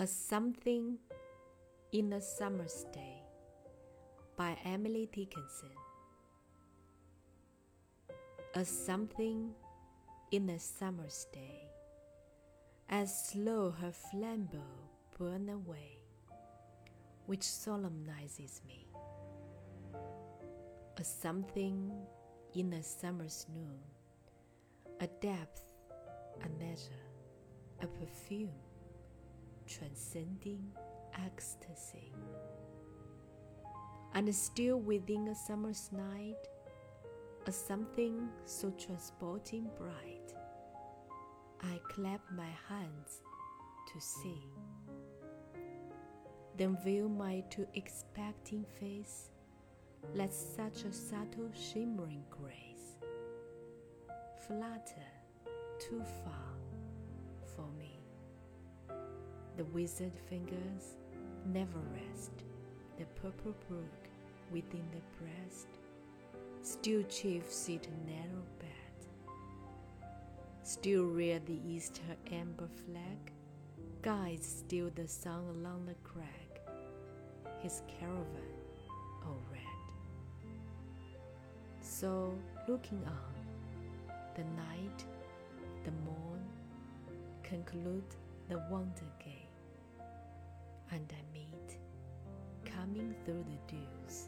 A Something in a Summer's Day by Emily Dickinson. A something in a summer's day, as slow her flambeau burn away, which solemnizes me. A something in a summer's noon, a depth, a measure, a perfume transcending ecstasy. And still within a summer's night, a something so transporting bright, I clap my hands to see. Then view my too expecting face, let such a subtle shimmering grace flutter too far The wizard fingers never rest. The purple brook within the breast still chiefs its narrow bed. Still rear the east her amber flag, guides still the sun along the crag, his caravan all red. So looking on, the night, the morn, conclude the wonder gate coming through the dews,